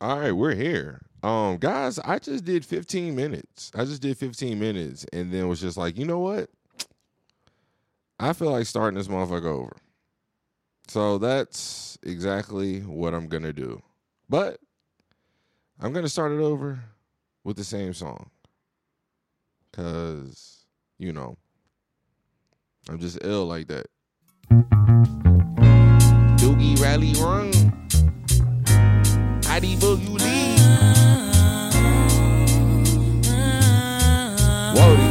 All right, we're here. Um, guys, I just did 15 minutes. I just did 15 minutes and then was just like, you know what? I feel like starting this motherfucker over. So that's exactly what I'm gonna do. But I'm gonna start it over with the same song. Cause, you know, I'm just ill like that. Doogie Rally Run. How do you leave? Uh-huh. Wody.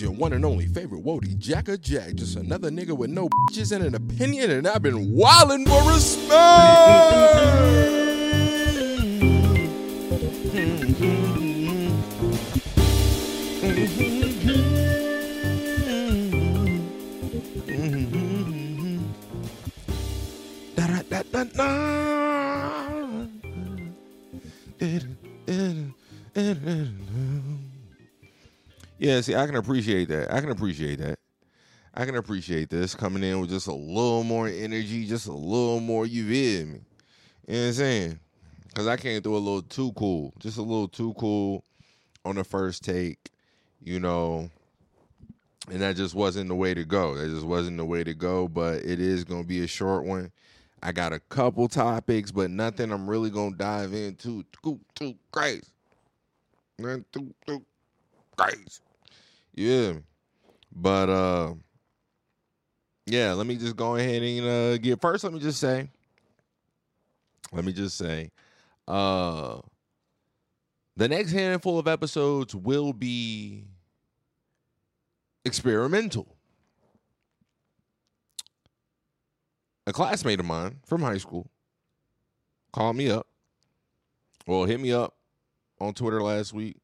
Your one and only favorite Wody Jacka Jack, just another nigga with no bitches and an opinion, and I've been wildin' for respect. Mm-hmm. Mm-hmm. Mm-hmm. Yeah, see, I can appreciate that. I can appreciate that. I can appreciate this coming in with just a little more energy, just a little more. You feel me? You know what I'm saying? Because I came through a little too cool, just a little too cool on the first take, you know. And that just wasn't the way to go. That just wasn't the way to go. But it is going to be a short one. I got a couple topics, but nothing I'm really going to dive into too, too crazy. Too, too crazy. Yeah. But uh yeah, let me just go ahead and uh get first let me just say let me just say uh the next handful of episodes will be experimental. A classmate of mine from high school called me up. Well, hit me up on Twitter last week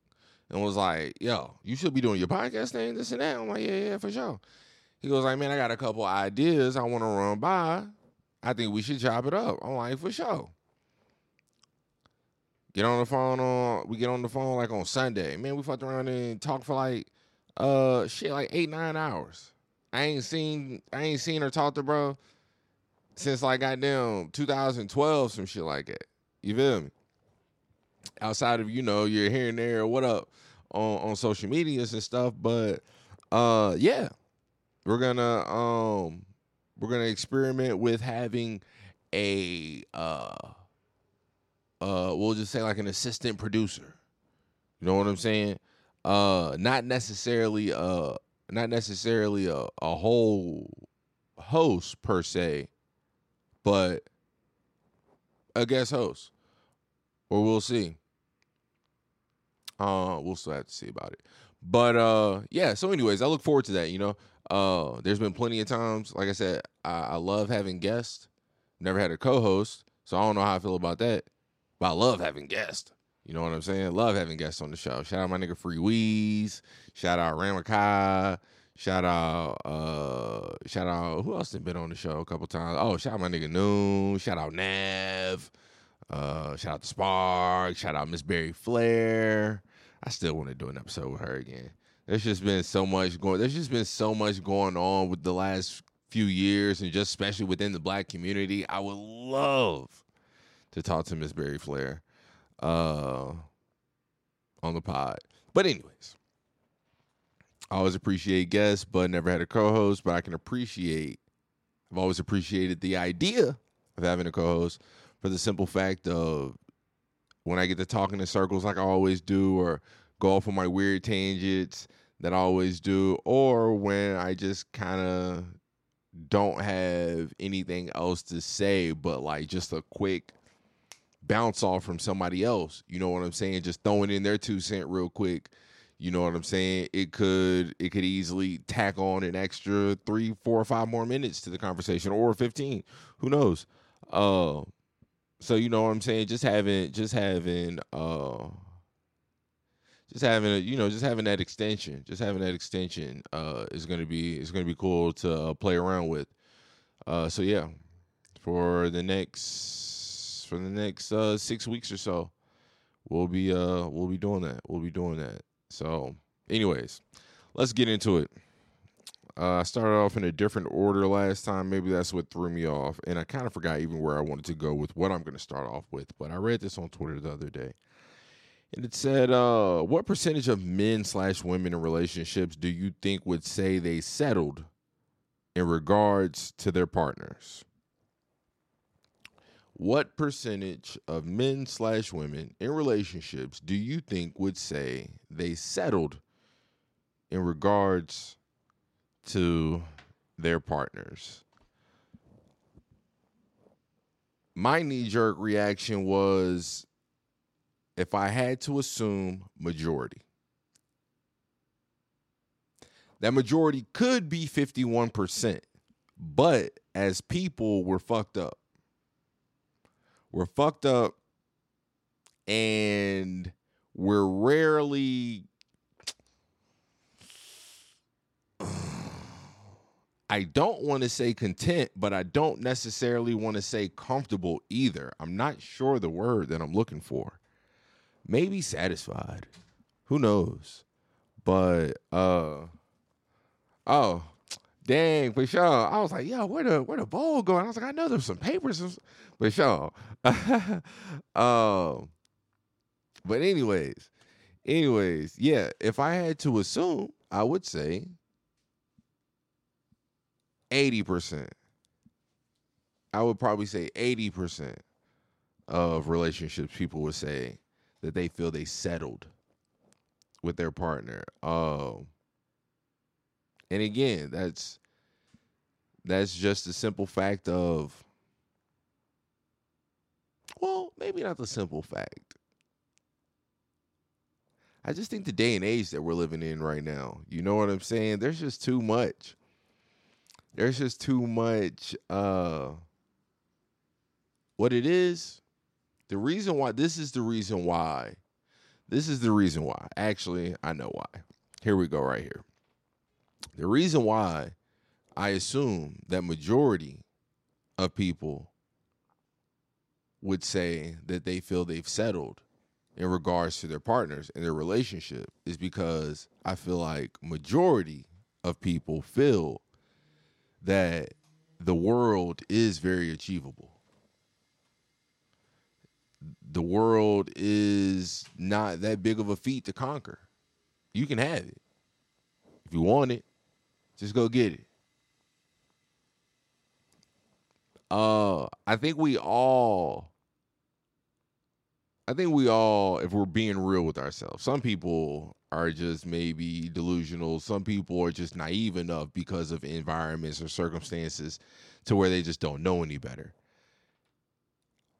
and was like, yo, you should be doing your podcast thing, this and that. I'm like, yeah, yeah, for sure. He goes like, man, I got a couple ideas I want to run by. I think we should chop it up. I'm like, for sure. Get on the phone on we get on the phone like on Sunday. Man, we fucked around and talked for like uh shit, like eight, nine hours. I ain't seen I ain't seen her talk to bro since like goddamn 2012, some shit like that. You feel me? Outside of you know you're here and there what up on on social medias and stuff but uh yeah we're gonna um we're gonna experiment with having a uh uh we'll just say like an assistant producer. You know what i'm saying? Uh not necessarily uh not necessarily a, a whole host per se but a guest host or we'll see. Uh, we'll still have to see about it. But uh, yeah. So, anyways, I look forward to that. You know, uh, there's been plenty of times. Like I said, I, I love having guests. Never had a co-host, so I don't know how I feel about that. But I love having guests. You know what I'm saying? Love having guests on the show. Shout out my nigga Free Weeze. Shout out Ramakai. Shout out, uh, shout out, who else has been on the show a couple times? Oh, shout out my nigga Noon. Shout out Nav. Uh, shout out to Spark. Shout out Miss Barry Flair. I still want to do an episode with her again. There's just been so much going. There's just been so much going on with the last few years, and just especially within the black community. I would love to talk to Miss Barry Flair uh, on the pod. But anyways, I always appreciate guests, but never had a co-host. But I can appreciate. I've always appreciated the idea of having a co-host for the simple fact of when I get to talking in circles like I always do, or go off on my weird tangents that I always do, or when I just kind of don't have anything else to say, but like just a quick bounce off from somebody else. You know what I'm saying? Just throwing in their two cent real quick. You know what I'm saying? It could it could easily tack on an extra three, four, or five more minutes to the conversation, or fifteen. Who knows? Uh, so you know what I'm saying? Just having just having uh just having a, you know just having that extension. Just having that extension uh is going to be going to be cool to uh, play around with. Uh so yeah. For the next for the next uh 6 weeks or so we'll be uh we'll be doing that. We'll be doing that. So anyways let's get into it uh, I started off in a different order last time. Maybe that's what threw me off. And I kind of forgot even where I wanted to go with what I'm going to start off with. But I read this on Twitter the other day. And it said, uh, what percentage of men slash women in relationships do you think would say they settled in regards to their partners? What percentage of men slash women in relationships do you think would say they settled in regards to their partners? My knee jerk reaction was if I had to assume majority. That majority could be 51%, but as people, we're fucked up. We're fucked up and we're rarely I don't want to say content, but I don't necessarily want to say comfortable either. I'm not sure the word that I'm looking for. Maybe satisfied. Who knows? But uh oh, dang, for sure. I was like, yo, where the where the bowl going? I was like, I know there's some papers, but sure. um, but anyways, anyways, yeah. If I had to assume, I would say 80%. I would probably say 80% of relationships people would say that they feel they settled with their partner. Um and again, that's that's just the simple fact of well, maybe not the simple fact. I just think the day and age that we're living in right now, you know what I'm saying? There's just too much there's just too much uh what it is. The reason why this is the reason why this is the reason why. Actually i know why. Here we go right here. The reason why i assume that majority of people would say that they feel they've settled in regards to their partners and their relationship is because i feel like majority of people feel that the world is very achievable. The world is not that big of a feat to conquer. You can have it. If you want it, just go get it. Uh I think we all I think we all, if we're being real with ourselves, some people are just maybe delusional. Some people are just naive enough because of environments or circumstances to where they just don't know any better.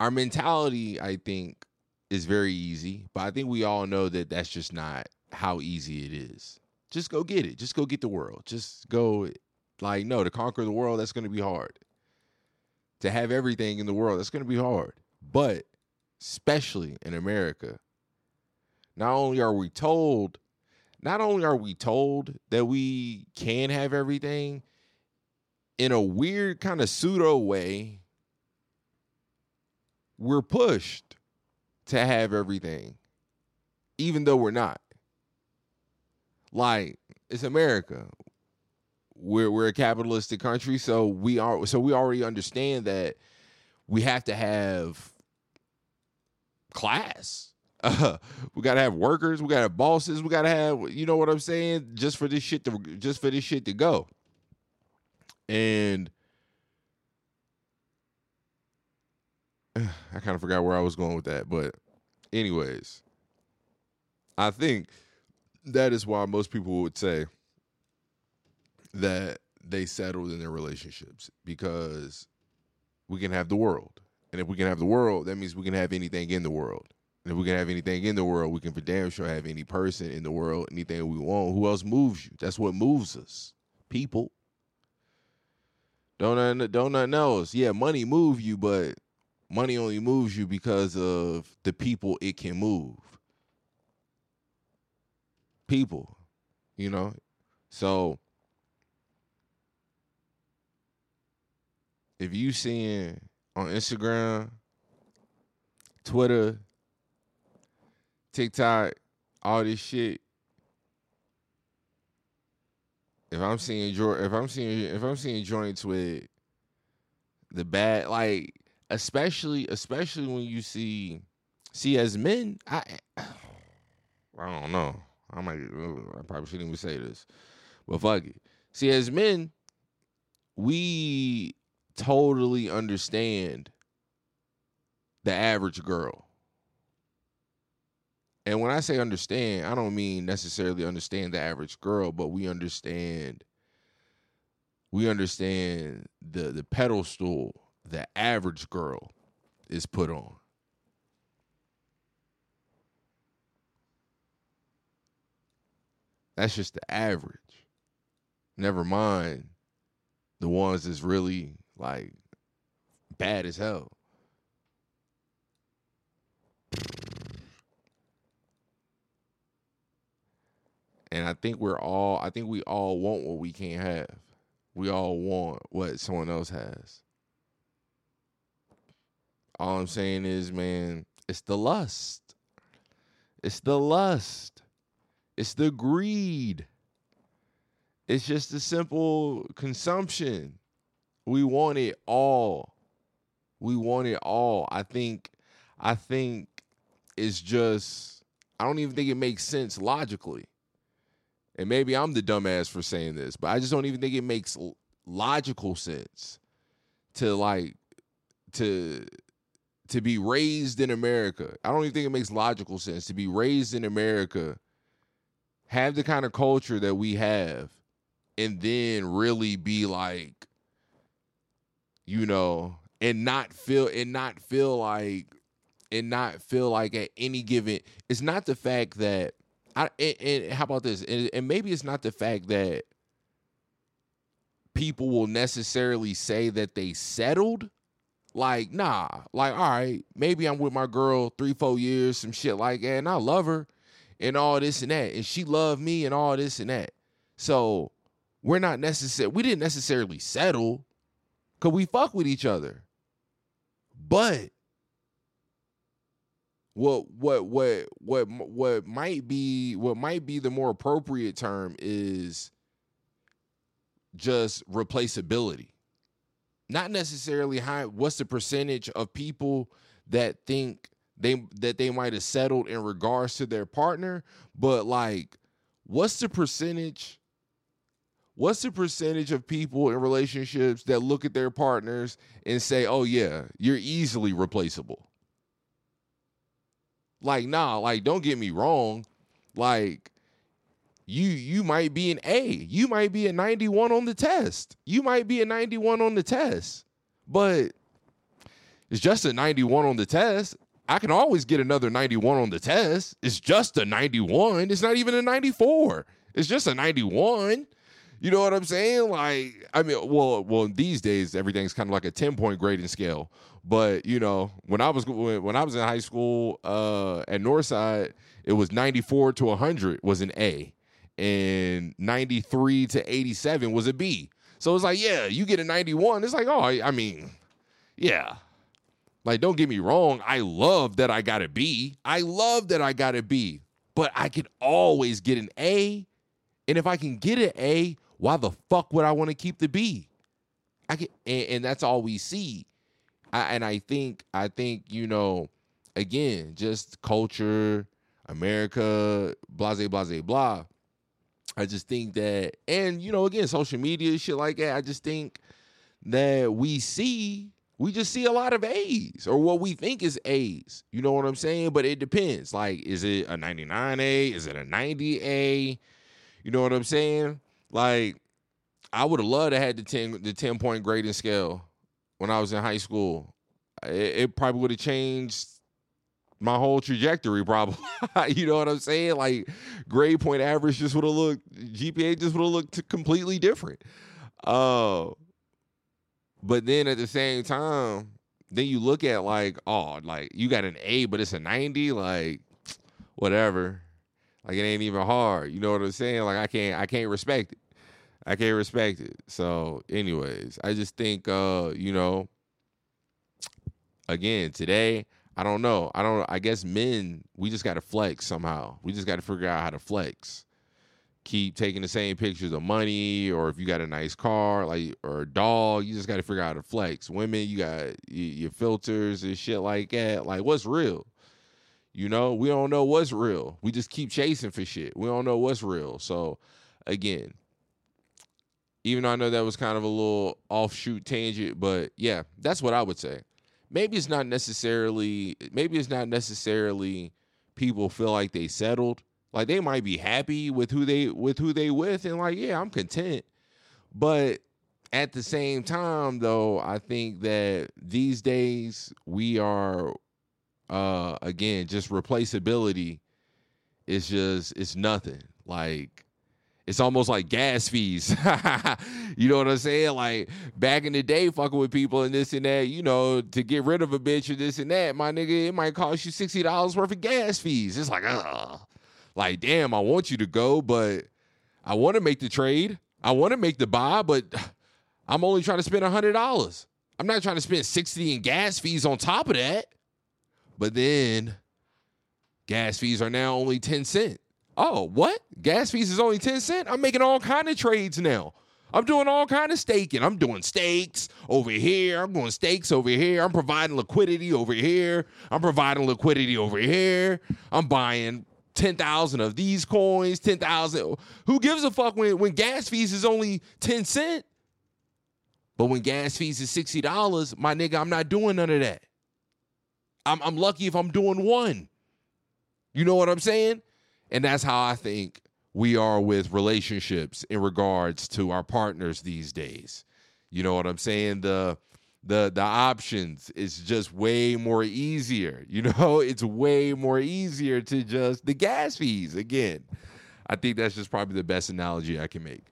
Our mentality, I think, is very easy, but I think we all know that that's just not how easy it is. Just go get it. Just go get the world. Just go, like, no, to conquer the world, that's going to be hard. To have everything in the world, that's going to be hard. But especially in America, not only are we told, not only are we told that we can have everything in a weird kind of pseudo way, we're pushed to have everything, even though we're not. Like, it's America. We're we're a capitalistic country, so we are so we already understand that we have to have class. Uh, we gotta have workers, we gotta have bosses, we gotta have you know what I'm saying, just for this shit to just for this shit to go. And I kind of forgot where I was going with that, but anyways, I think that is why most people would say that they settled in their relationships because we can have the world. And if we can have the world, that means we can have anything in the world. And if we can have anything in the world, we can for damn sure have any person in the world, anything we want. Who else moves you? That's what moves us. People. Don't don't nothing else. Yeah, money move you, but money only moves you because of the people it can move. People, you know. So if you seeing on Instagram, Twitter, TikTok, all this shit. If I'm seeing if I'm seeing if I'm seeing joints with the bad like especially especially when you see see as men I I don't know I might I probably shouldn't even say this but fuck it see as men we totally understand the average girl. And when I say understand, I don't mean necessarily understand the average girl, but we understand we understand the the pedestal the average girl is put on. That's just the average. Never mind the ones that's really like bad as hell. And I think we're all I think we all want what we can't have. We all want what someone else has. All I'm saying is, man, it's the lust. It's the lust. It's the greed. It's just a simple consumption. We want it all. We want it all. I think I think it's just I don't even think it makes sense logically. And maybe I'm the dumbass for saying this, but I just don't even think it makes logical sense to like to to be raised in America. I don't even think it makes logical sense to be raised in America, have the kind of culture that we have, and then really be like, you know, and not feel and not feel like and not feel like at any given it's not the fact that I and, and how about this? And, and maybe it's not the fact that people will necessarily say that they settled. Like, nah, like, all right, maybe I'm with my girl three, four years, some shit like that, and I love her and all this and that, and she loved me and all this and that. So we're not necessarily, we didn't necessarily settle because we fuck with each other. But what what what what what might be what might be the more appropriate term is just replaceability not necessarily high what's the percentage of people that think they that they might have settled in regards to their partner but like what's the percentage what's the percentage of people in relationships that look at their partners and say oh yeah you're easily replaceable like, nah, like, don't get me wrong. Like, you you might be an A. You might be a 91 on the test. You might be a 91 on the test. But it's just a 91 on the test. I can always get another 91 on the test. It's just a 91. It's not even a 94. It's just a 91. You know what I'm saying? Like, I mean, well, well, these days everything's kind of like a 10 point grading scale. But you know, when I was when, when I was in high school uh, at Northside, it was 94 to 100 was an A, and 93 to 87 was a B. So it's like, yeah, you get a 91. It's like, oh, I, I mean, yeah. Like, don't get me wrong. I love that I got a B. I love that I got a B. But I could always get an A. And if I can get an A, why the fuck would I want to keep the B? I can, and, and that's all we see. I, and I think, I think, you know, again, just culture, America, blase, blase, blah. I just think that, and you know, again, social media, shit like that. I just think that we see, we just see a lot of A's or what we think is A's. You know what I'm saying? But it depends. Like, is it a 99A? Is it a 90A? You know what I'm saying? Like, I would have loved to had the 10 the 10 point grading scale when I was in high school. It, it probably would have changed my whole trajectory probably. you know what I'm saying? Like grade point average just would have looked GPA just would have looked completely different. Uh but then at the same time, then you look at like, oh, like you got an A, but it's a 90, like whatever. Like it ain't even hard. You know what I'm saying? Like I can't I can't respect it. I can't respect it. So, anyways, I just think uh, you know, again, today I don't know. I don't. I guess men, we just got to flex somehow. We just got to figure out how to flex. Keep taking the same pictures of money, or if you got a nice car, like or a dog, you just got to figure out how to flex. Women, you got your filters and shit like that. Like, what's real? You know, we don't know what's real. We just keep chasing for shit. We don't know what's real. So, again, even though I know that was kind of a little offshoot tangent, but yeah, that's what I would say maybe it's not necessarily maybe it's not necessarily people feel like they settled. Like they might be happy with who they with who they with and like, yeah, I'm content. But at the same time though, I think that these days we are uh again, just replaceability is just it's nothing. Like it's almost like gas fees. you know what I'm saying? Like back in the day, fucking with people and this and that, you know, to get rid of a bitch or this and that, my nigga, it might cost you $60 worth of gas fees. It's like, ugh. Like, damn, I want you to go, but I want to make the trade. I want to make the buy, but I'm only trying to spend $100. I'm not trying to spend 60 in gas fees on top of that. But then gas fees are now only 10 cents. Oh, what? Gas fees is only 10 cents? I'm making all kind of trades now. I'm doing all kind of staking. I'm doing stakes over here. I'm doing stakes over here. I'm providing liquidity over here. I'm providing liquidity over here. I'm buying 10,000 of these coins, 10,000. Who gives a fuck when, when gas fees is only 10 cent? But when gas fees is $60, my nigga, I'm not doing none of that. I'm, I'm lucky if I'm doing one. You know what I'm saying? And that's how I think we are with relationships in regards to our partners these days. You know what I'm saying? The the the options is just way more easier. You know, it's way more easier to just the gas fees again. I think that's just probably the best analogy I can make.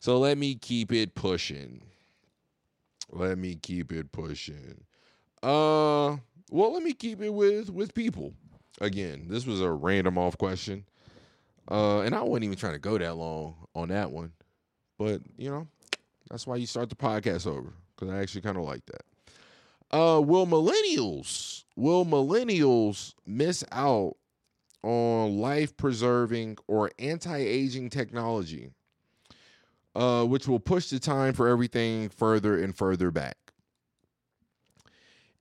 So let me keep it pushing. Let me keep it pushing. Uh well, let me keep it with with people. Again, this was a random off question. Uh, and I wasn't even trying to go that long on that one, but you know, that's why you start the podcast over because I actually kind of like that. Uh, will millennials will millennials miss out on life preserving or anti aging technology, uh, which will push the time for everything further and further back?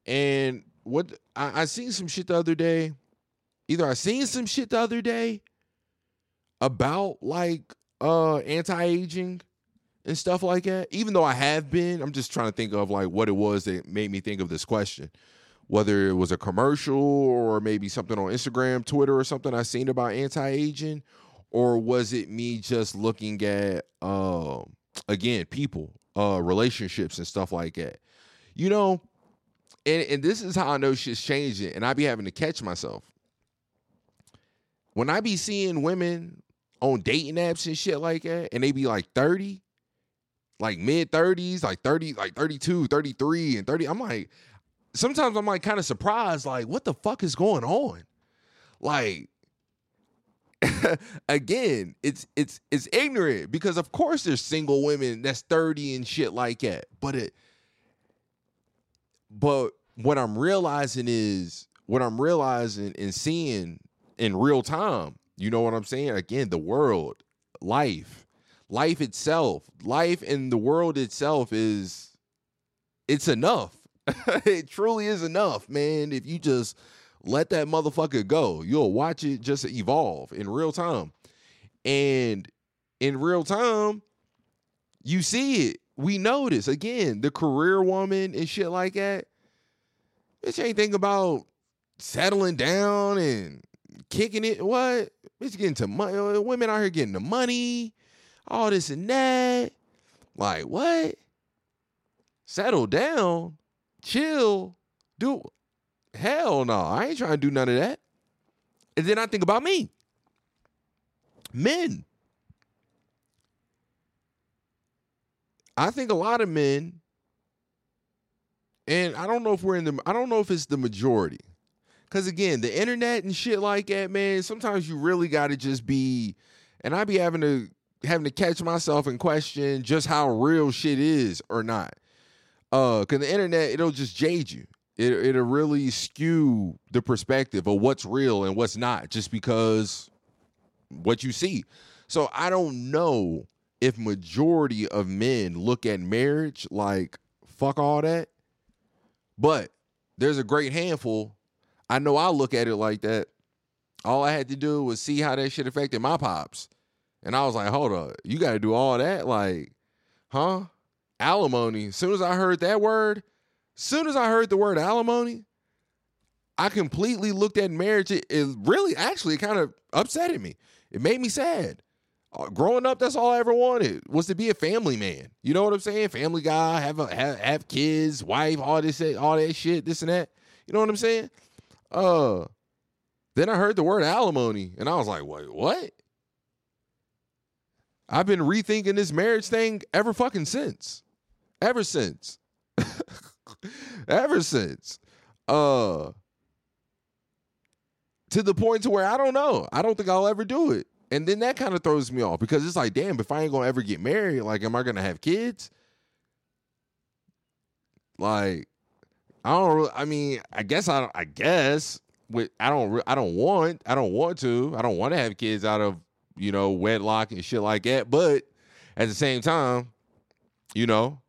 And what I, I seen some shit the other day. Either I seen some shit the other day about like uh anti-aging and stuff like that even though i have been i'm just trying to think of like what it was that made me think of this question. Whether it was a commercial or maybe something on instagram twitter or something i seen about anti-aging or was it me just looking at uh, again people uh relationships and stuff like that? You know and, and this is how i know shit's changing and i be having to catch myself. When i be seeing women on dating apps and shit like that, and they be like 30, like mid 30s, like 30, like 32, 33, and 30. I'm like, sometimes I'm like kind of surprised, like, what the fuck is going on? Like, again, it's it's it's ignorant because of course there's single women that's 30 and shit like that. But it but what I'm realizing is what I'm realizing and seeing in real time, you know what I'm saying? Again, the world, life, life itself, life in the world itself is it's enough. it truly is enough, man. If you just let that motherfucker go, you'll watch it just evolve in real time. And in real time, you see it. We notice again the career woman and shit like that. Bitch ain't think about settling down and kicking it. What? Bitch getting to money. Uh, women out here getting the money, all this and that. Like what? Settle down, chill, do. Hell no, I ain't trying to do none of that. And then I think about me, men. I think a lot of men, and I don't know if we're in the, I don't know if it's the majority. Cause again, the internet and shit like that, man, sometimes you really gotta just be, and I be having to having to catch myself and question just how real shit is or not. Uh, cause the internet, it'll just jade you. It it'll really skew the perspective of what's real and what's not, just because what you see. So I don't know if majority of men look at marriage like fuck all that. But there's a great handful. I know I look at it like that. All I had to do was see how that shit affected my pops. And I was like, hold up, you got to do all that? Like, huh? Alimony. As soon as I heard that word, as soon as I heard the word alimony, I completely looked at marriage. It, it really, actually, kind of upsetted me. It made me sad. Uh, growing up, that's all I ever wanted was to be a family man. You know what I'm saying? Family guy, have a have, have kids, wife, all this, all that shit, this and that. You know what I'm saying? Uh, then I heard the word alimony, and I was like, wait, what? I've been rethinking this marriage thing ever fucking since. Ever since. ever since. Uh to the point to where I don't know. I don't think I'll ever do it. And then that kind of throws me off because it's like, damn, if I ain't gonna ever get married, like, am I gonna have kids? Like, I don't. Really, I mean, I guess I. don't- I guess with I don't. I don't want. I don't want to. I don't want to have kids out of you know wedlock and shit like that. But at the same time, you know,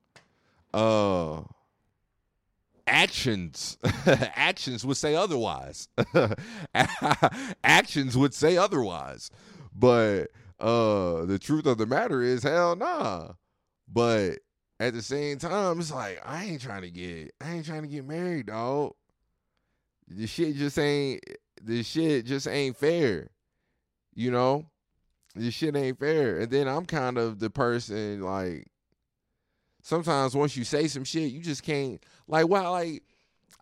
uh, actions actions would say otherwise. actions would say otherwise. But uh, the truth of the matter is, hell nah. But at the same time, it's like I ain't trying to get I ain't trying to get married, dog. The shit just ain't the shit just ain't fair. You know? This shit ain't fair. And then I'm kind of the person like sometimes once you say some shit, you just can't like well like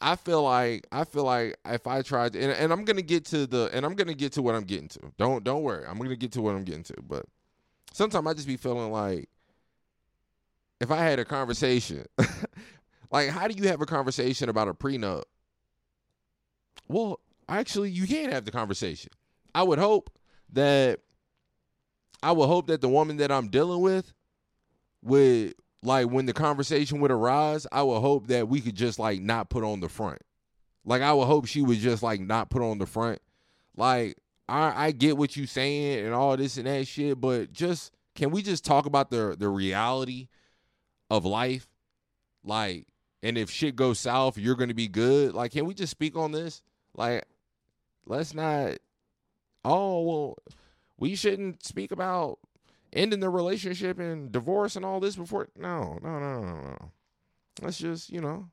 I feel like I feel like if I tried to, and, and I'm gonna get to the and I'm gonna get to what I'm getting to. Don't don't worry. I'm gonna get to what I'm getting to. But sometimes I just be feeling like if I had a conversation, like how do you have a conversation about a prenup? Well, actually, you can't have the conversation. I would hope that I would hope that the woman that I'm dealing with would like when the conversation would arise, I would hope that we could just like not put on the front. Like I would hope she would just like not put on the front. Like I I get what you saying and all this and that shit, but just can we just talk about the the reality of life? Like and if shit goes south, you're going to be good. Like can we just speak on this? Like let's not oh well we shouldn't speak about ending the relationship and divorce and all this before no no no no no let's just you know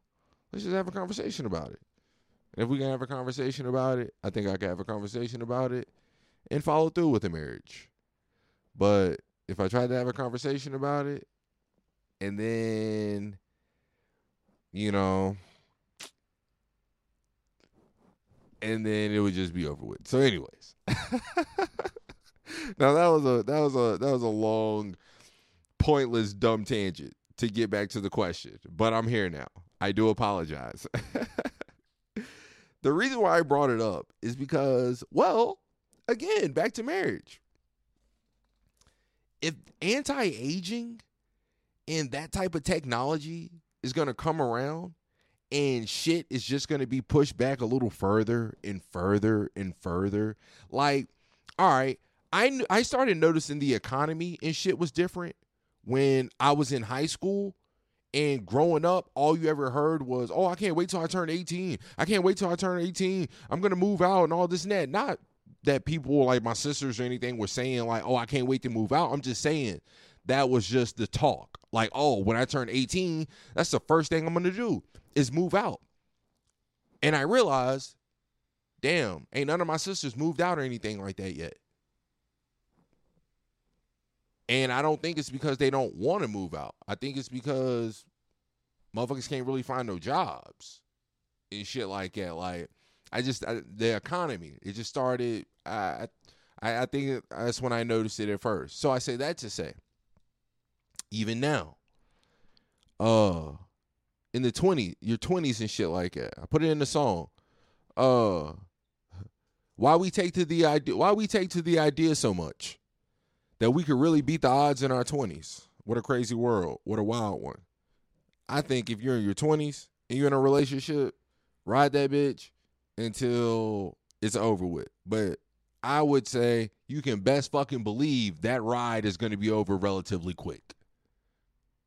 let's just have a conversation about it and if we can have a conversation about it i think i can have a conversation about it and follow through with the marriage but if i tried to have a conversation about it and then you know and then it would just be over with so anyways now that was a that was a that was a long pointless dumb tangent to get back to the question, but I'm here now. I do apologize. the reason why I brought it up is because, well, again, back to marriage. If anti aging and that type of technology is going to come around and shit is just going to be pushed back a little further and further and further, like, all right, I, I started noticing the economy and shit was different when I was in high school and growing up, all you ever heard was, "Oh, I can't wait till I turn 18. I can't wait till I turn 18. I'm gonna move out and all this and that." Not that people like my sisters or anything were saying like, "Oh, I can't wait to move out." I'm just saying that was just the talk. Like, "Oh, when I turn 18, that's the first thing I'm gonna do is move out." And I realized, damn, ain't none of my sisters moved out or anything like that yet. And I don't think it's because they don't want to move out. I think it's because motherfuckers can't really find no jobs and shit like that. Like, I just I, the economy. It just started. I, I I think that's when I noticed it at first. So I say that to say, even now, uh, in the twenty, your twenties and shit like that. I put it in the song. Uh, why we take to the idea? Why we take to the idea so much? that we could really beat the odds in our 20s. What a crazy world. What a wild one. I think if you're in your 20s and you're in a relationship, ride that bitch until it's over with. But I would say you can best fucking believe that ride is going to be over relatively quick.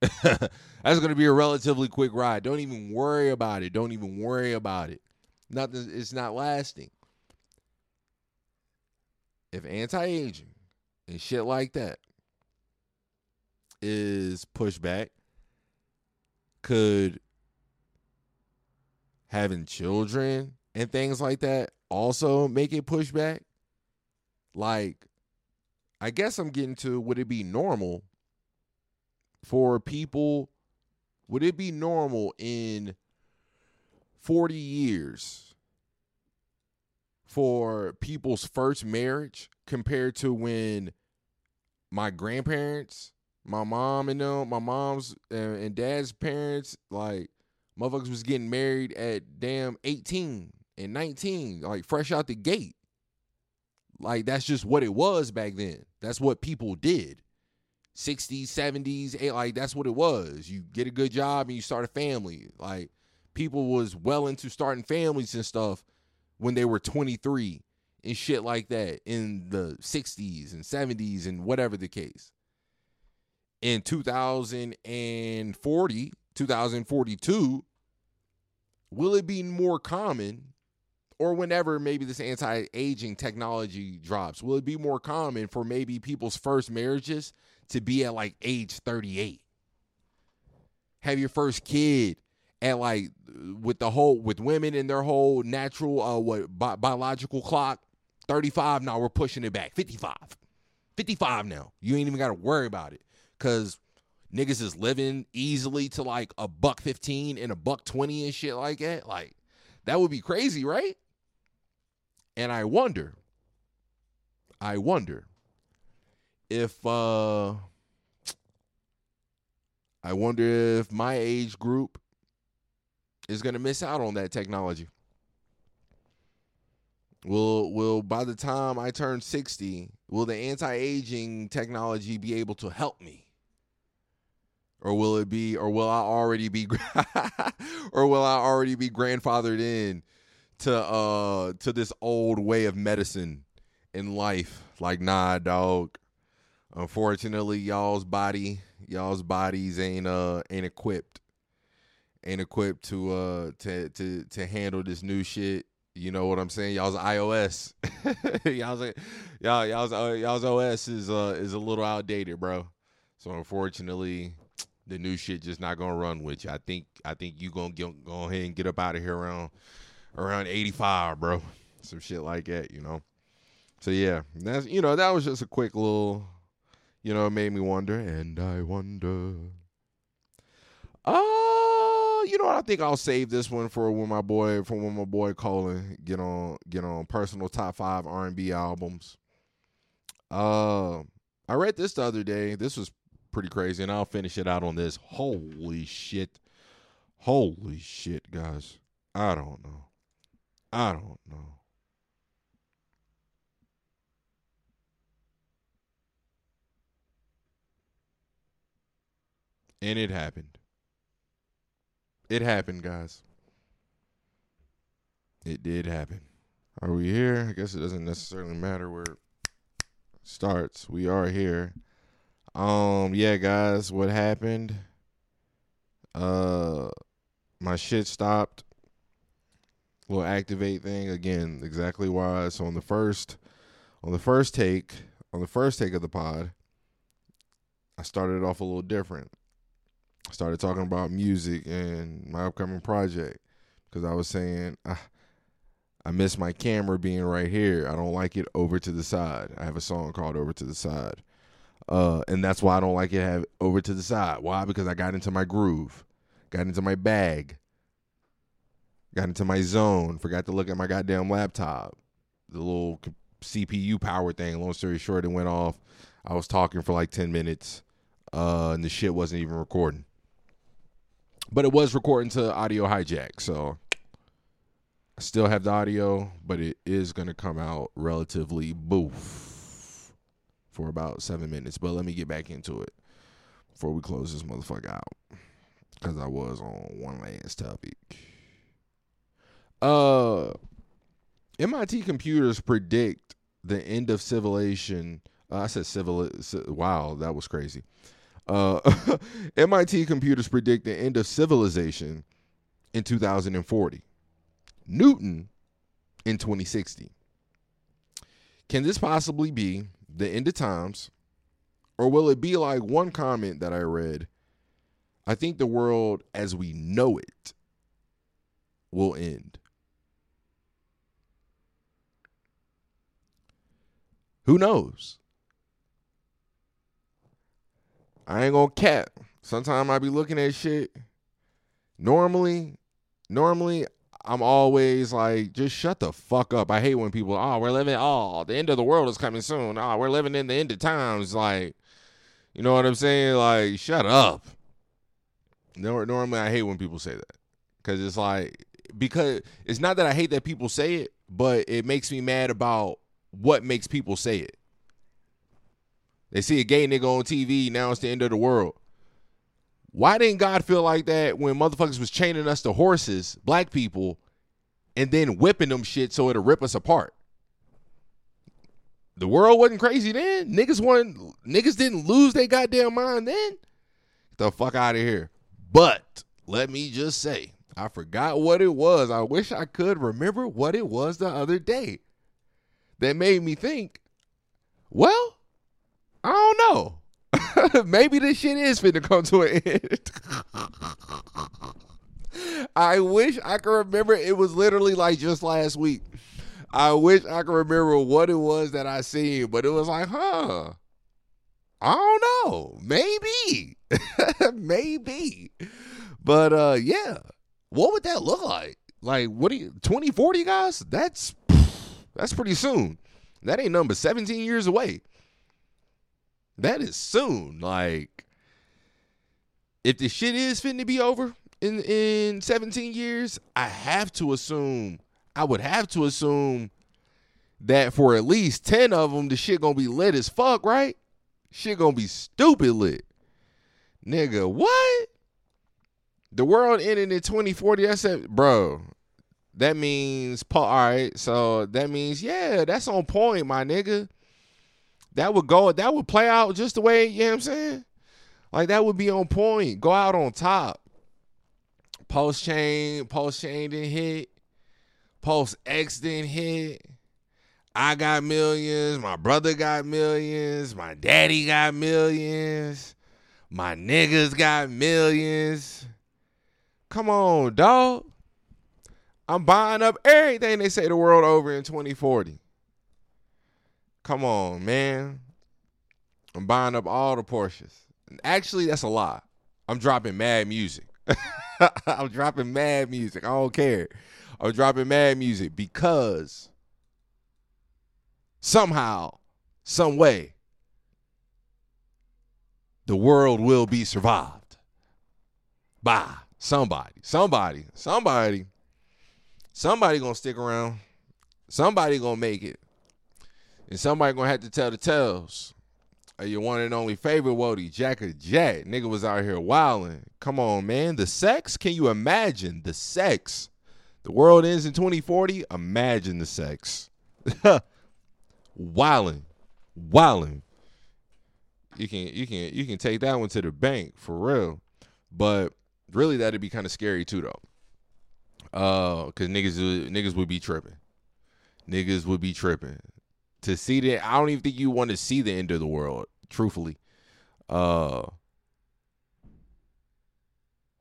That's going to be a relatively quick ride. Don't even worry about it. Don't even worry about it. Nothing it's not lasting. If anti-aging and shit like that is pushed back. Could having children and things like that also make it push back? Like, I guess I'm getting to would it be normal for people? Would it be normal in 40 years for people's first marriage compared to when my grandparents, my mom and them, my mom's and, dad's parents, like motherfuckers was getting married at damn 18 and 19, like fresh out the gate. Like that's just what it was back then. That's what people did. 60s, 70s, eh, like that's what it was. You get a good job and you start a family. Like people was well into starting families and stuff when they were 23 and shit like that in the 60s and 70s and whatever the case. In 2040, 2042, will it be more common or whenever maybe this anti-aging technology drops, will it be more common for maybe people's first marriages to be at like age 38? Have your first kid at like with the whole with women and their whole natural uh what bi- biological clock 35 now we're pushing it back. 55 55 now. You ain't even got to worry about it because niggas is living easily to like a buck 15 and a buck 20 and shit like that. Like that would be crazy right and i wonder i wonder if uh i wonder if my age group is going to miss out on that technology Will will by the time I turn 60, will the anti-aging technology be able to help me? Or will it be or will I already be or will I already be grandfathered in to uh to this old way of medicine in life? Like nah, dog. Unfortunately, y'all's body, y'all's bodies ain't uh ain't equipped. Ain't equipped to uh to to to handle this new shit you know what I'm saying? Y'all's iOS, y'all's y'all y'all's uh, y'all's OS is uh is a little outdated, bro. So unfortunately, the new shit just not gonna run with you. I think I think you gonna get, go ahead and get up out of here around around 85, bro. Some shit like that, you know. So yeah, that's you know that was just a quick little, you know, it made me wonder, and I wonder. Uh, you know what? I think I'll save this one for when my boy, for when my boy Colin get on, get on personal top five R and B albums. Uh, I read this the other day. This was pretty crazy, and I'll finish it out on this. Holy shit. Holy shit, guys. I don't know. I don't know. And it happened. It happened, guys. It did happen. Are we here? I guess it doesn't necessarily matter where it starts. We are here. Um, yeah, guys, what happened? Uh my shit stopped. Little activate thing again, exactly why. So on the first on the first take, on the first take of the pod, I started off a little different. I started talking about music and my upcoming project because I was saying I, I miss my camera being right here. I don't like it over to the side. I have a song called Over to the Side. Uh, and that's why I don't like it have over to the side. Why? Because I got into my groove, got into my bag, got into my zone, forgot to look at my goddamn laptop. The little CPU power thing, long story short, it went off. I was talking for like 10 minutes, uh, and the shit wasn't even recording. But it was recording to audio hijack, so I still have the audio, but it is gonna come out relatively boof for about seven minutes. But let me get back into it before we close this motherfucker out. Cause I was on one last topic. Uh MIT computers predict the end of civilization. Uh, I said civil. Wow, that was crazy. Uh, MIT computers predict the end of civilization in 2040. Newton in 2060. Can this possibly be the end of times? Or will it be like one comment that I read? I think the world as we know it will end. Who knows? I ain't gonna cap. Sometimes I be looking at shit. Normally, normally I'm always like, just shut the fuck up. I hate when people, oh, we're living, oh, the end of the world is coming soon. Oh, we're living in the end of times. Like, you know what I'm saying? Like, shut up. Normally, I hate when people say that because it's like, because it's not that I hate that people say it, but it makes me mad about what makes people say it. They see a gay nigga on TV, now it's the end of the world. Why didn't God feel like that when motherfuckers was chaining us to horses, black people, and then whipping them shit so it'll rip us apart? The world wasn't crazy then. Niggas weren't niggas didn't lose their goddamn mind then. Get the fuck out of here. But let me just say, I forgot what it was. I wish I could remember what it was the other day that made me think, well, I don't know. Maybe this shit is finna come to an end. I wish I could remember it was literally like just last week. I wish I could remember what it was that I seen, but it was like, huh. I don't know. Maybe. Maybe. But uh yeah. What would that look like? Like what do you 2040 guys? That's that's pretty soon. That ain't number 17 years away. That is soon. Like, if the shit is fitting to be over in in 17 years, I have to assume, I would have to assume that for at least 10 of them, the shit gonna be lit as fuck, right? Shit gonna be stupid lit. Nigga, what? The world ended in 2040. That's it, bro. That means, all right. So that means, yeah, that's on point, my nigga that would go that would play out just the way, you know what I'm saying? Like that would be on point. Go out on top. Pulse chain, pulse chain didn't hit. Post X didn't hit. I got millions. My brother got millions. My daddy got millions. My niggas got millions. Come on, dog. I'm buying up everything they say the world over in 2040. Come on, man. I'm buying up all the Porsches. Actually, that's a lie. I'm dropping mad music. I'm dropping mad music. I don't care. I'm dropping mad music because somehow, some way, the world will be survived by somebody, somebody, somebody, somebody gonna stick around, somebody gonna make it, and somebody gonna have to tell the tales. Your one and only favorite Wody, Jack of Jack. Nigga was out here wilding. Come on, man. The sex? Can you imagine the sex? The world ends in 2040. Imagine the sex. wilding. Wilding. You can you can you can take that one to the bank for real. But really that'd be kind of scary too though. Uh cuz niggas would- niggas would be tripping. Niggas would be tripping to see that I don't even think you want to see the end of the world, truthfully. Uh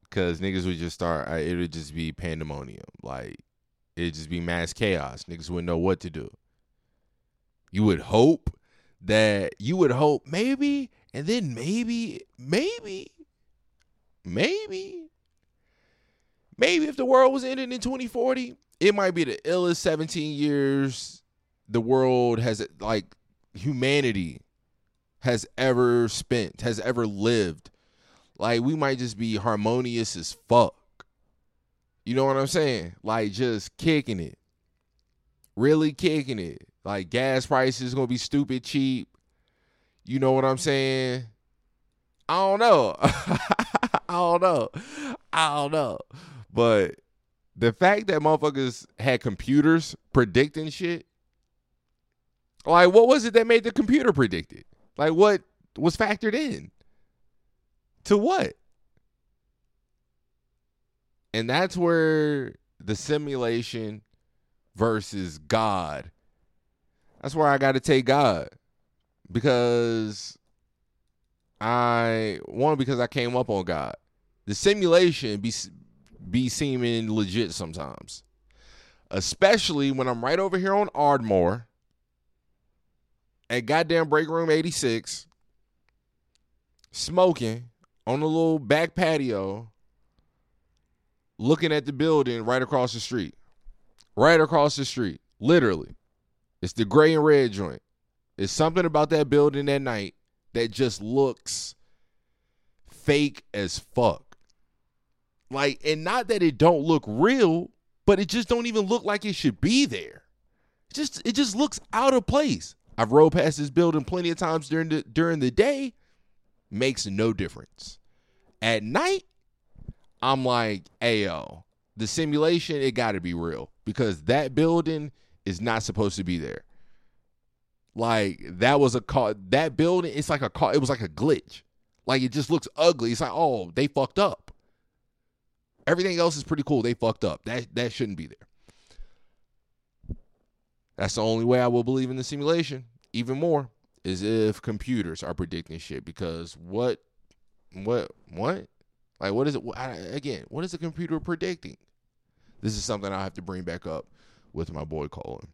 cuz niggas would just start it would just be pandemonium. Like it'd just be mass chaos. Niggas wouldn't know what to do. You would hope that you would hope maybe and then maybe maybe maybe maybe if the world was ending in 2040, it might be the illest 17 years the world has like humanity has ever spent, has ever lived. Like we might just be harmonious as fuck. You know what I'm saying? Like just kicking it. Really kicking it. Like gas prices gonna be stupid cheap. You know what I'm saying? I don't know. I don't know. I don't know. But the fact that motherfuckers had computers predicting shit, like what was it that made the computer predict it? Like what was factored in? To what? And that's where the simulation versus God. That's where I got to take God because I one because I came up on God. The simulation be be seeming legit sometimes, especially when I'm right over here on Ardmore at goddamn break room 86, smoking on the little back patio, looking at the building right across the street, right across the street, literally. It's the gray and red joint. It's something about that building that night that just looks fake as fuck. Like, and not that it don't look real, but it just don't even look like it should be there. It just it just looks out of place. I've rode past this building plenty of times during the during the day. Makes no difference. At night, I'm like, ayo, the simulation, it gotta be real. Because that building is not supposed to be there. Like that was a car. That building, it's like a car. It was like a glitch. Like it just looks ugly. It's like, oh, they fucked up. Everything else is pretty cool. They fucked up. That that shouldn't be there. That's the only way I will believe in the simulation. Even more is if computers are predicting shit. Because what, what, what? Like what is it? I, again, what is a computer predicting? This is something I have to bring back up with my boy Colin.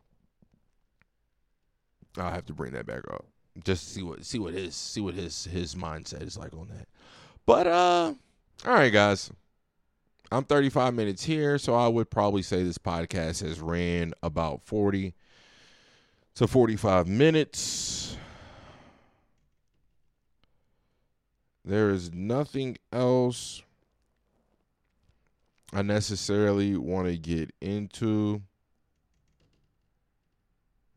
I'll have to bring that back up just see what see what his see what his his mindset is like on that. But uh, all right, guys. I'm 35 minutes here, so I would probably say this podcast has ran about 40 to 45 minutes. There is nothing else I necessarily want to get into.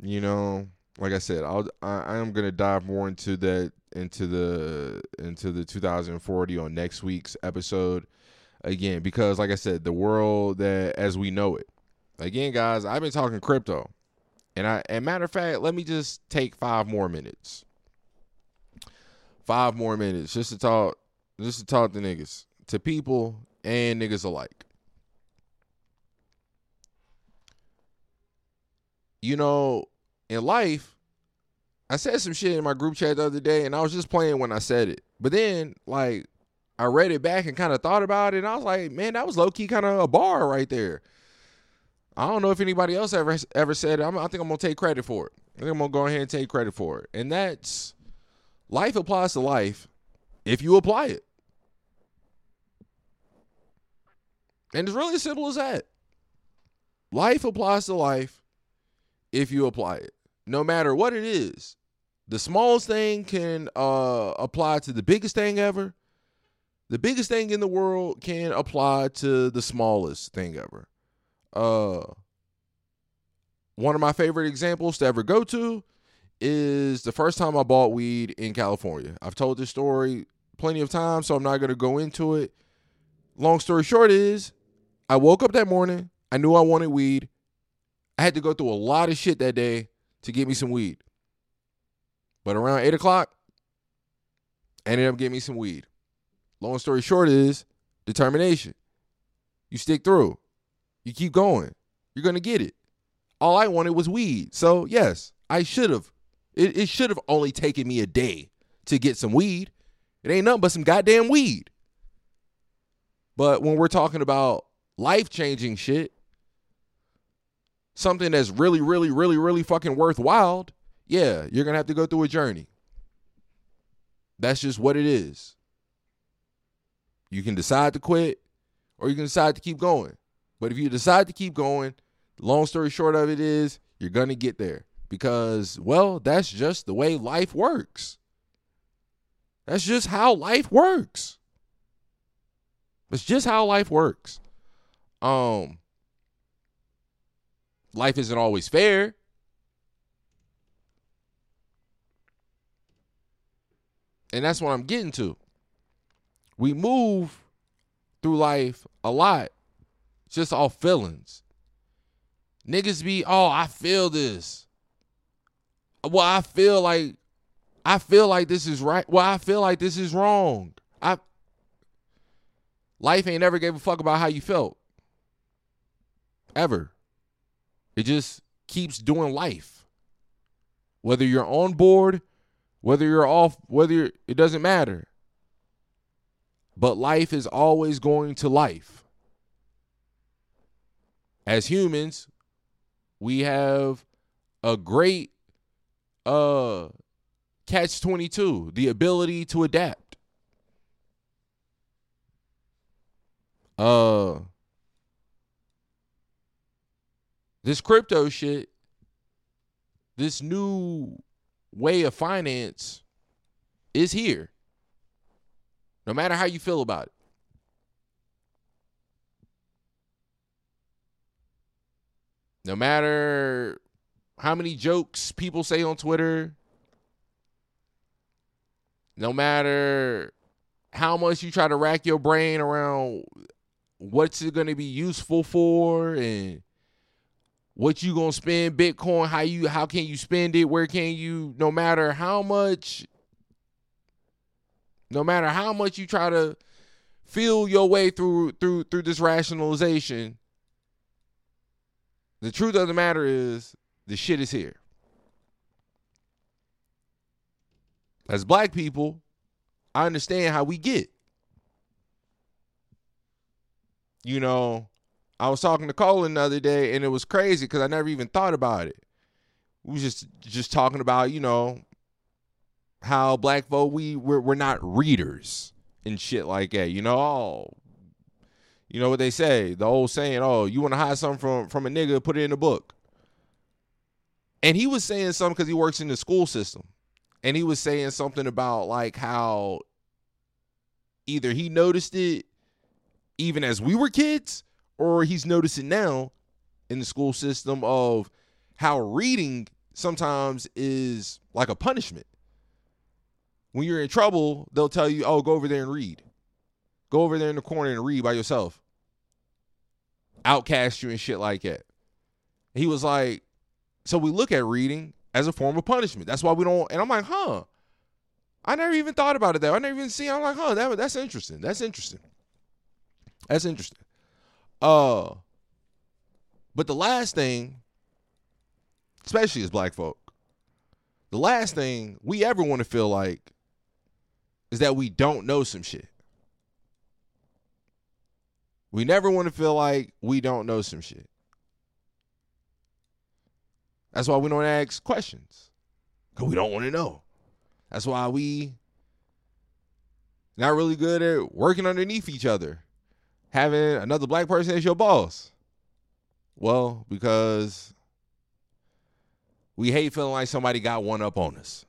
You know, like I said, I'll I, I am gonna dive more into that into the into the 2040 on next week's episode again because like I said, the world that as we know it. Again, guys, I've been talking crypto, and I and matter of fact, let me just take five more minutes. Five more minutes just to talk, just to talk to niggas, to people and niggas alike. You know, in life, I said some shit in my group chat the other day, and I was just playing when I said it. But then, like, I read it back and kind of thought about it, and I was like, man, that was low key kind of a bar right there. I don't know if anybody else ever ever said it. I'm, I think I'm gonna take credit for it. I think I'm gonna go ahead and take credit for it, and that's life applies to life if you apply it, and it's really as simple as that. Life applies to life if you apply it, no matter what it is. the smallest thing can uh apply to the biggest thing ever. The biggest thing in the world can apply to the smallest thing ever. Uh one of my favorite examples to ever go to is the first time I bought weed in California. I've told this story plenty of times, so I'm not going to go into it. Long story short is I woke up that morning, I knew I wanted weed. I had to go through a lot of shit that day to get me some weed. But around eight o'clock, I ended up getting me some weed. Long story short is determination. You stick through. You keep going. You're gonna get it. All I wanted was weed. So yes, I should have. It, it should have only taken me a day to get some weed. It ain't nothing but some goddamn weed. But when we're talking about life changing shit, something that's really, really, really, really fucking worthwhile, yeah, you're gonna have to go through a journey. That's just what it is. You can decide to quit or you can decide to keep going. But if you decide to keep going, long story short of it is you're gonna get there. Because, well, that's just the way life works. That's just how life works. That's just how life works. Um life isn't always fair. And that's what I'm getting to. We move through life a lot just off feelings. Niggas be, oh, I feel this. Well, I feel like I feel like this is right. Well, I feel like this is wrong. I life ain't ever gave a fuck about how you felt. Ever. It just keeps doing life. Whether you're on board, whether you're off, whether you're, it doesn't matter. But life is always going to life. As humans, we have a great uh catch 22, the ability to adapt. Uh this crypto shit, this new way of finance is here. No matter how you feel about it. No matter how many jokes people say on Twitter, no matter how much you try to rack your brain around what's it going to be useful for and what you going to spend bitcoin how you how can you spend it where can you no matter how much no matter how much you try to feel your way through through through this rationalization the truth of the matter is the shit is here as black people, I understand how we get. You know, I was talking to Colin the other day and it was crazy because I never even thought about it. We was just just talking about, you know, how black folk we we're, we're not readers and shit like that. You know, oh, you know what they say, the old saying, oh, you want to hide something from from a nigga, put it in a book. And he was saying something because he works in the school system and he was saying something about like how either he noticed it even as we were kids or he's noticing now in the school system of how reading sometimes is like a punishment when you're in trouble they'll tell you oh go over there and read go over there in the corner and read by yourself outcast you and shit like that he was like so we look at reading as a form of punishment. That's why we don't. And I'm like, huh. I never even thought about it that. I never even seen. I'm like, huh. That that's interesting. That's interesting. That's interesting. Uh. But the last thing, especially as black folk, the last thing we ever want to feel like is that we don't know some shit. We never want to feel like we don't know some shit. That's why we don't ask questions. Cause we don't want to know. That's why we not really good at working underneath each other. Having another black person as your boss. Well, because we hate feeling like somebody got one up on us.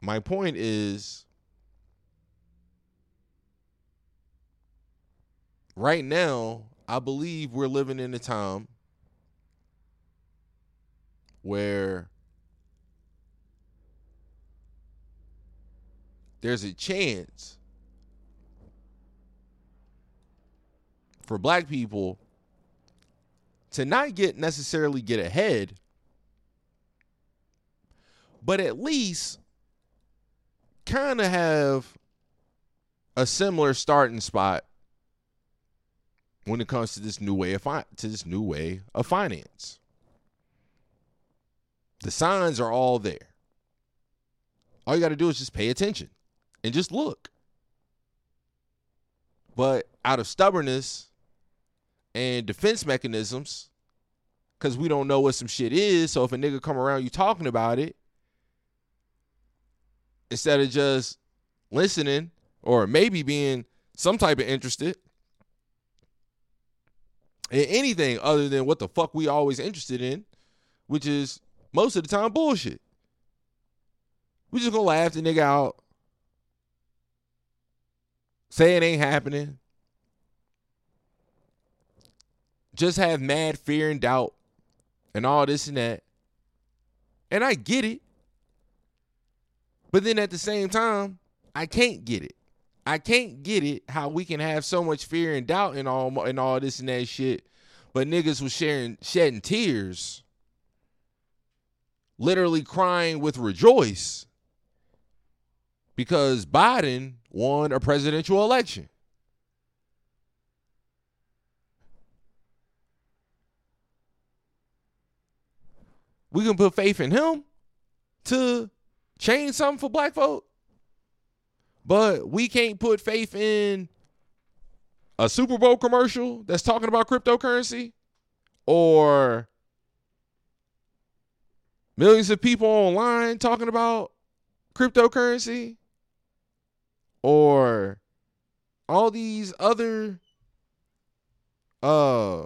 My point is right now, I believe we're living in a time where there's a chance for black people to not get necessarily get ahead but at least kind of have a similar starting spot when it comes to this new way of fi- to this new way of finance. The signs are all there. All you got to do is just pay attention and just look. But out of stubbornness and defense mechanisms, because we don't know what some shit is, so if a nigga come around you talking about it, instead of just listening or maybe being some type of interested in anything other than what the fuck we always interested in, which is most of the time bullshit. We just gonna laugh the nigga out, say it ain't happening, just have mad fear and doubt and all this and that. And I get it. But then at the same time, I can't get it. I can't get it how we can have so much fear and doubt and all and all this and that shit, but niggas was sharing shedding tears, literally crying with rejoice because Biden won a presidential election. We can put faith in him to change something for black folk. But we can't put faith in a Super Bowl commercial that's talking about cryptocurrency or millions of people online talking about cryptocurrency or all these other uh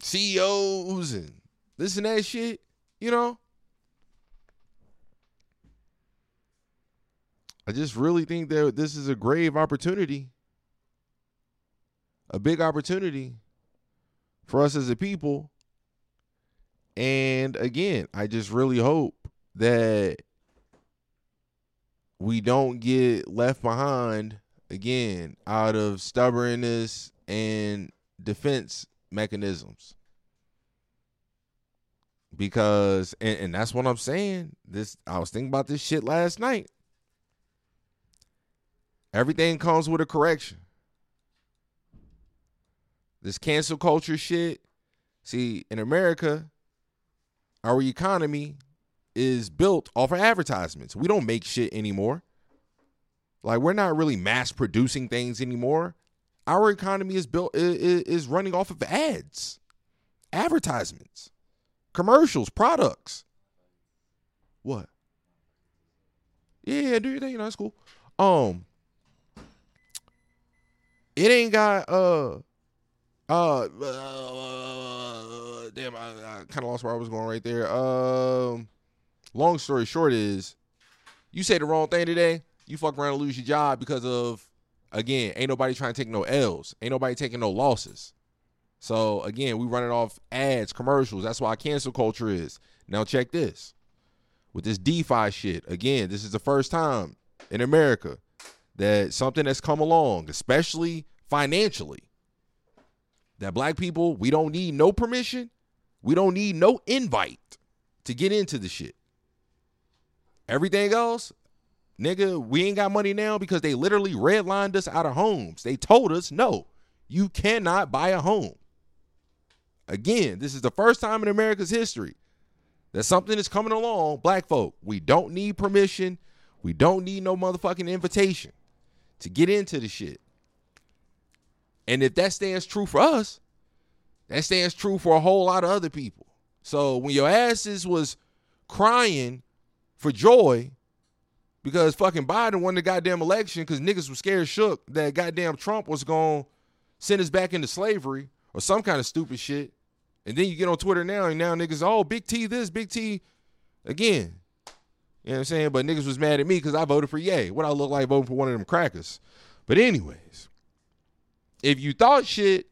CEOs and this and that shit, you know? I just really think that this is a grave opportunity, a big opportunity for us as a people. And again, I just really hope that we don't get left behind again out of stubbornness and defense mechanisms. Because and, and that's what I'm saying. This I was thinking about this shit last night. Everything comes with a correction. This cancel culture shit. See, in America, our economy is built off of advertisements. We don't make shit anymore. Like we're not really mass producing things anymore. Our economy is built is, running off of ads, advertisements, commercials, products. What? Yeah, do your thing. You know, that's cool. Um, it ain't got uh uh, uh damn I, I kind of lost where I was going right there. Um long story short is you say the wrong thing today, you fuck around and lose your job because of again, ain't nobody trying to take no L's. Ain't nobody taking no losses. So again, we running off ads, commercials. That's why cancel culture is. Now check this. With this DeFi shit, again, this is the first time in America that something that's come along, especially financially, that black people, we don't need no permission. We don't need no invite to get into the shit. Everything else, nigga, we ain't got money now because they literally redlined us out of homes. They told us, no, you cannot buy a home. Again, this is the first time in America's history that something is coming along, black folk. We don't need permission. We don't need no motherfucking invitation to get into the shit. And if that stands true for us, that stands true for a whole lot of other people. So when your asses was crying for joy because fucking Biden won the goddamn election because niggas was scared shook that goddamn Trump was going to send us back into slavery or some kind of stupid shit. And then you get on Twitter now and now niggas, oh, Big T this, Big T. Again, You know what I'm saying? But niggas was mad at me because I voted for Yay. What I look like voting for one of them crackers. But anyways, if you thought shit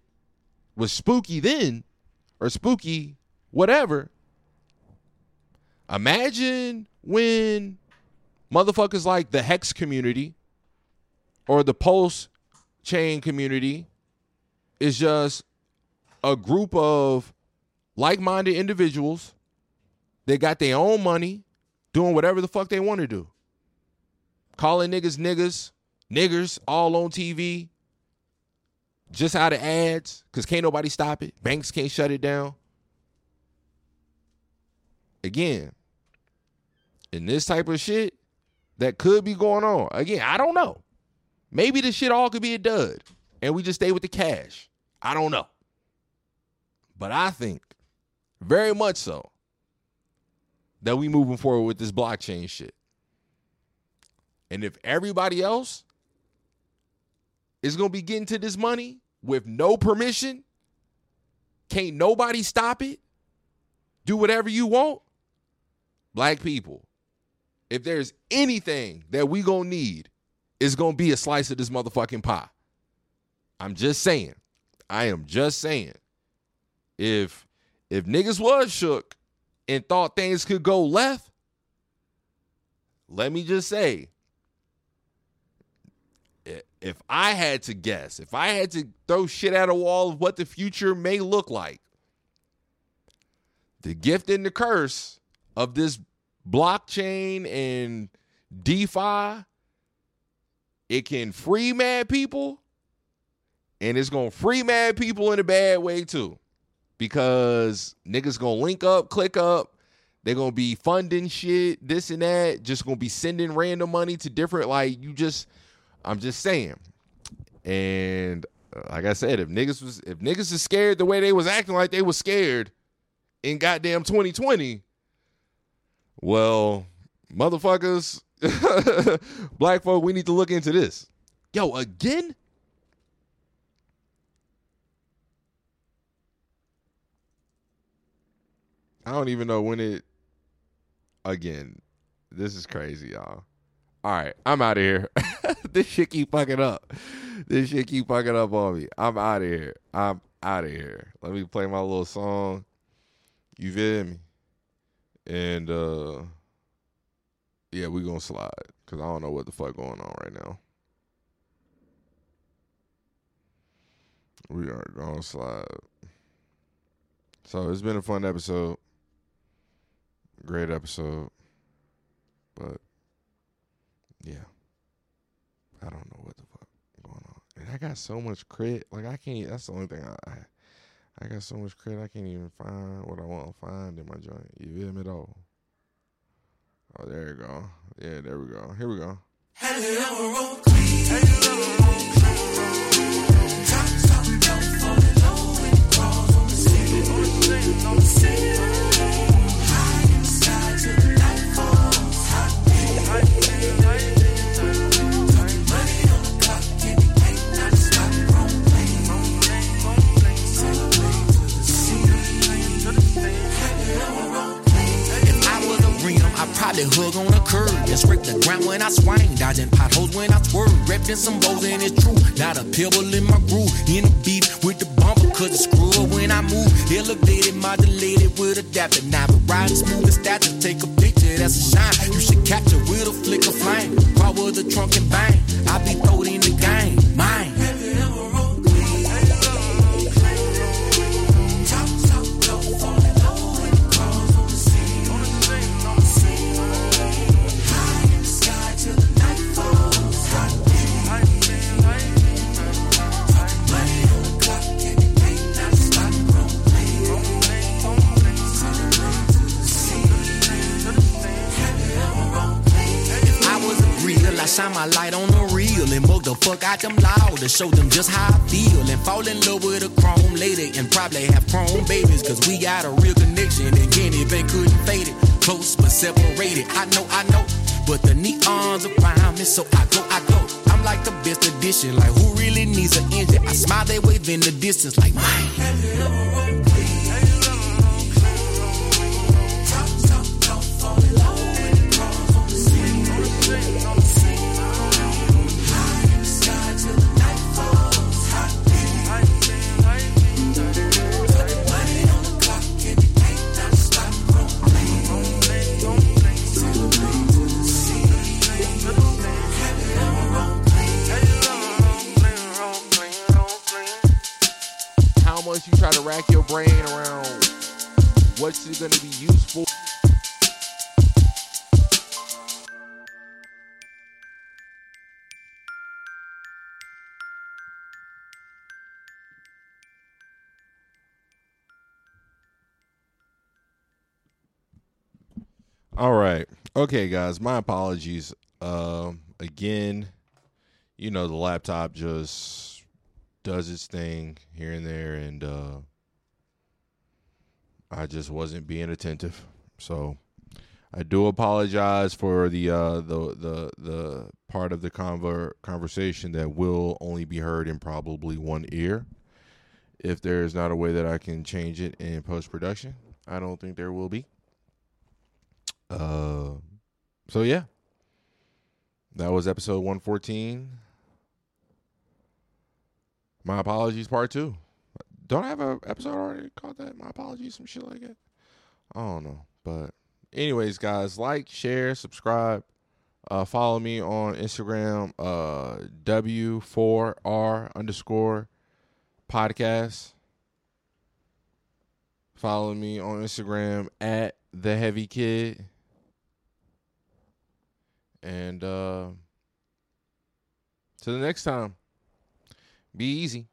was spooky then, or spooky whatever, imagine when motherfuckers like the Hex community or the Pulse chain community is just a group of like-minded individuals they got their own money doing whatever the fuck they want to do. Calling niggas niggas niggers all on tv just out of ads because can't nobody stop it. Banks can't shut it down. Again in this type of shit that could be going on. Again i don't know. Maybe this shit all could be a dud and we just stay with the cash. I don't know. But i think very much so that we moving forward with this blockchain shit. And if everybody else is gonna be getting to this money with no permission, can't nobody stop it, do whatever you want. Black people, if there's anything that we gonna need, it's gonna be a slice of this motherfucking pie. I'm just saying. I am just saying. If if niggas was shook and thought things could go left, let me just say, if I had to guess, if I had to throw shit at a wall of what the future may look like, the gift and the curse of this blockchain and DeFi, it can free mad people and it's going to free mad people in a bad way too because niggas gonna link up, click up. They're gonna be funding shit, this and that. Just gonna be sending random money to different. Like you just, I'm just saying. And uh, like I said, if niggas was if niggas is scared the way they was acting like they was scared in goddamn 2020, well, motherfuckers, black folk, we need to look into this. Yo, again. I don't even know when it. Again, this is crazy, y'all. All right, I'm out of here. this shit keep fucking up. This shit keep fucking up on me. I'm out of here. I'm out of here. Let me play my little song. You feel me? And uh yeah, we gonna slide because I don't know what the fuck going on right now. We are gonna slide. So it's been a fun episode. Great episode. But yeah. I don't know what the fuck going on. And I got so much credit. Like I can't that's the only thing I, I I got so much credit I can't even find what I want to find in my joint. You feel me though? Oh, there you go. Yeah, there we go. Here we go. Dodging potholes when I swerve, repping some bows and it's true. Not a pebble in my groove, in the beat with the bumper, cause it's screw when I move. Elevated, modulated with adapter, now but riding smooth to show them just how I feel and fall in love with a chrome lady and probably have chrome babies cause we got a real connection and Kenny Bank couldn't fade it. Close but separated, I know, I know. But the neons around me, so I go, I go. I'm like the best addition, like who really needs an engine? I smile, they wave in the distance, like mine. What's it gonna be useful. All right. Okay, guys. My apologies. Um, again, you know the laptop just does its thing here and there, and uh, I just wasn't being attentive. So I do apologize for the uh, the the the part of the conver- conversation that will only be heard in probably one ear. If there is not a way that I can change it in post production, I don't think there will be. Uh, so yeah, that was episode one fourteen. My apologies, part two. Don't I have a episode already called that? My apologies, some shit like that. I don't know, but anyways, guys, like, share, subscribe, uh, follow me on Instagram, uh, W four R underscore podcast. Follow me on Instagram at the Heavy Kid. And uh till the next time, be easy.